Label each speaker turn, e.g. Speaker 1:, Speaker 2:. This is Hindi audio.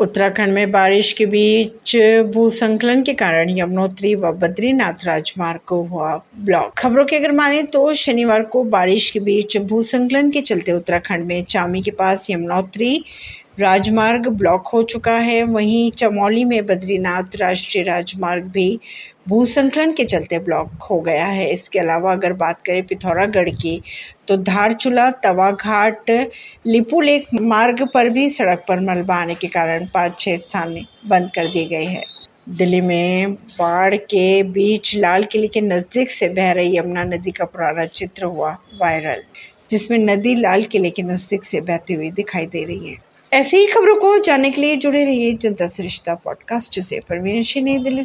Speaker 1: उत्तराखंड में बारिश के बीच भूसंकलन के कारण यमुनोत्री व बद्रीनाथ राजमार्ग को हुआ ब्लॉक। खबरों के अगर माने तो शनिवार को बारिश के बीच भूसंकलन के चलते उत्तराखंड में चामी के पास यमुनोत्री राजमार्ग ब्लॉक हो चुका है। वहीं चमौली में बद्रीनाथ राष्ट्रीय राजमार्ग भी भूसंकलन के चलते ब्लॉक हो गया है। इसके अलावा अगर बात करें पिथौरागढ़ की तो धारचूला तवा घाट लिपू लेक मार्ग पर भी सड़क पर मलबा आने के कारण पाँच छः स्थान बंद कर दिए गए हैं। दिल्ली में बाढ़ के बीच लाल किले के नज़दीक से बह रही यमुना नदी का पुराना चित्र हुआ वायरल, जिसमें नदी लाल किले के नज़दीक से बहती हुई दिखाई दे रही है। ऐसी ही खबरों को जानने के लिए जुड़े रहिए जनता सरिश्ता पॉडकास्ट से परवीन नई दिल्ली